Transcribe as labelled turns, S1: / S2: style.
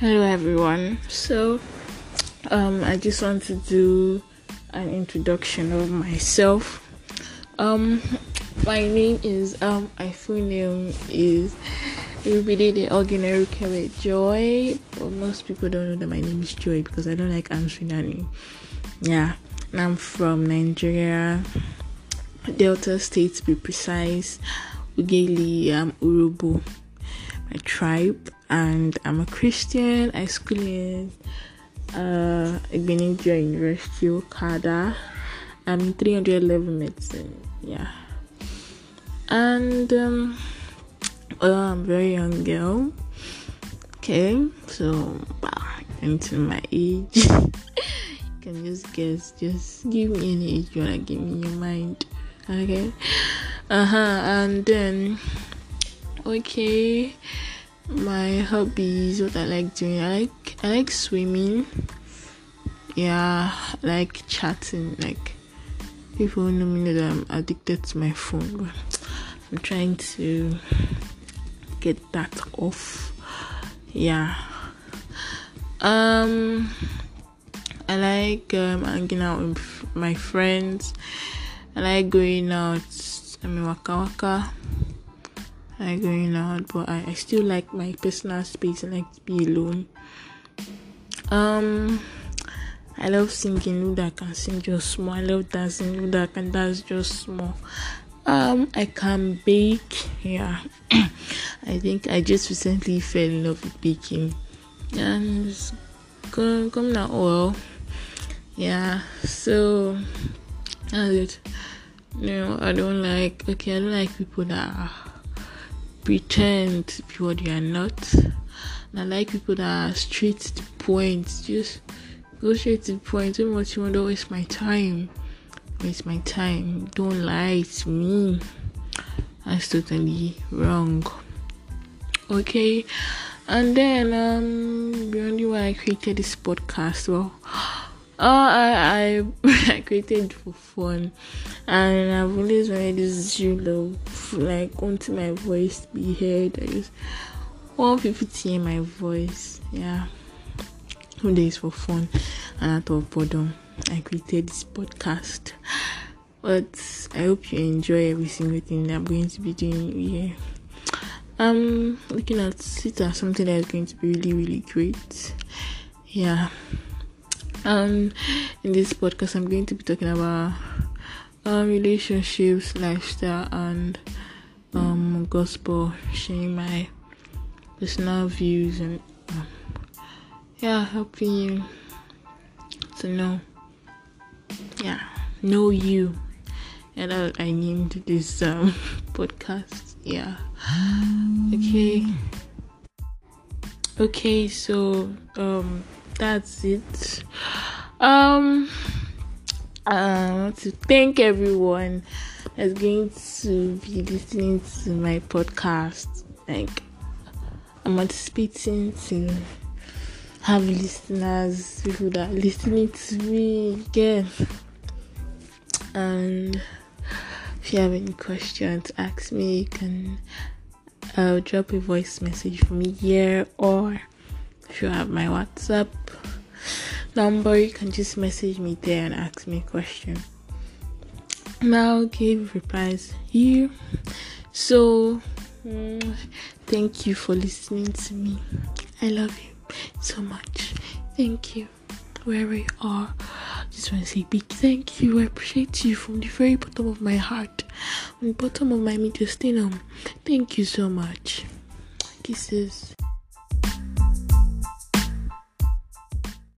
S1: Hello everyone. So um I just want to do an introduction of myself. Um my name is um my full name is Rubide Ordinary Kewe Joy. But most people don't know that my name is Joy because I don't like answering name. Yeah. And I'm from Nigeria. Delta State to be precise. Ughelli um Urhobo. My tribe and I'm a Christian. I school in uh Igbinedion University, Okada. I'm 311 medicine. Yeah. And um well, I'm a very young girl. Okay, so wow, into my age. you can just guess, just give me an age you wanna give me your mind. Okay. Uh-huh. And then okay my hobbies what i like doing i like i like swimming. Yeah I like chatting like people know me that i'm addicted to my phone but i'm trying to get that off. Yeah. Um i like um hanging out with my friends. I like going out i mean waka waka like going out, but I, I still like my personal space. I like to be alone. Um, I love singing. Who that can sing just small. I love dancing. Who that can dance just small. Um, I can bake. Yeah, I think I just recently fell in love with baking, and it's come come out well. Yeah, so that's it. You know, I don't like. Okay, I don't like people that. Are, pretend to be what you are not. And I like people that are straight to the point. Just go straight to the point. Don't want you want to waste my time. Waste my time. Don't lie to me. That's totally wrong. Okay. And then um beyond why I created this podcast. Well Oh, I, I I created for fun, and I've always wanted this know like wanting my voice be heard. I just want people to hear my voice. Yeah, one day is for fun, and out of boredom, I created this podcast. But I hope you enjoy every single thing that I'm going to be doing here. I'm looking at it as something that is going to be really, really great. Yeah um in this podcast i'm going to be talking about um relationships lifestyle and um gospel sharing my personal views and um, yeah helping you to know yeah know you. And I, I named this um podcast. Yeah. Okay. Okay so um that's it. Um, want to thank everyone that's going to be listening to my podcast. Like, I'm anticipating to have listeners, people that are listening to me again. And if you have any questions, ask me. You can uh, drop a voice message for me here or if you have my WhatsApp number, you can just message me there and ask me a question. I'll give replies here. So, mm, thank you for listening to me. I love you so much. Thank you. Wherever you are, just want to say big thank you. I appreciate you from the very bottom of my heart, from the bottom of my mediastinum. Thank you so much. Kisses.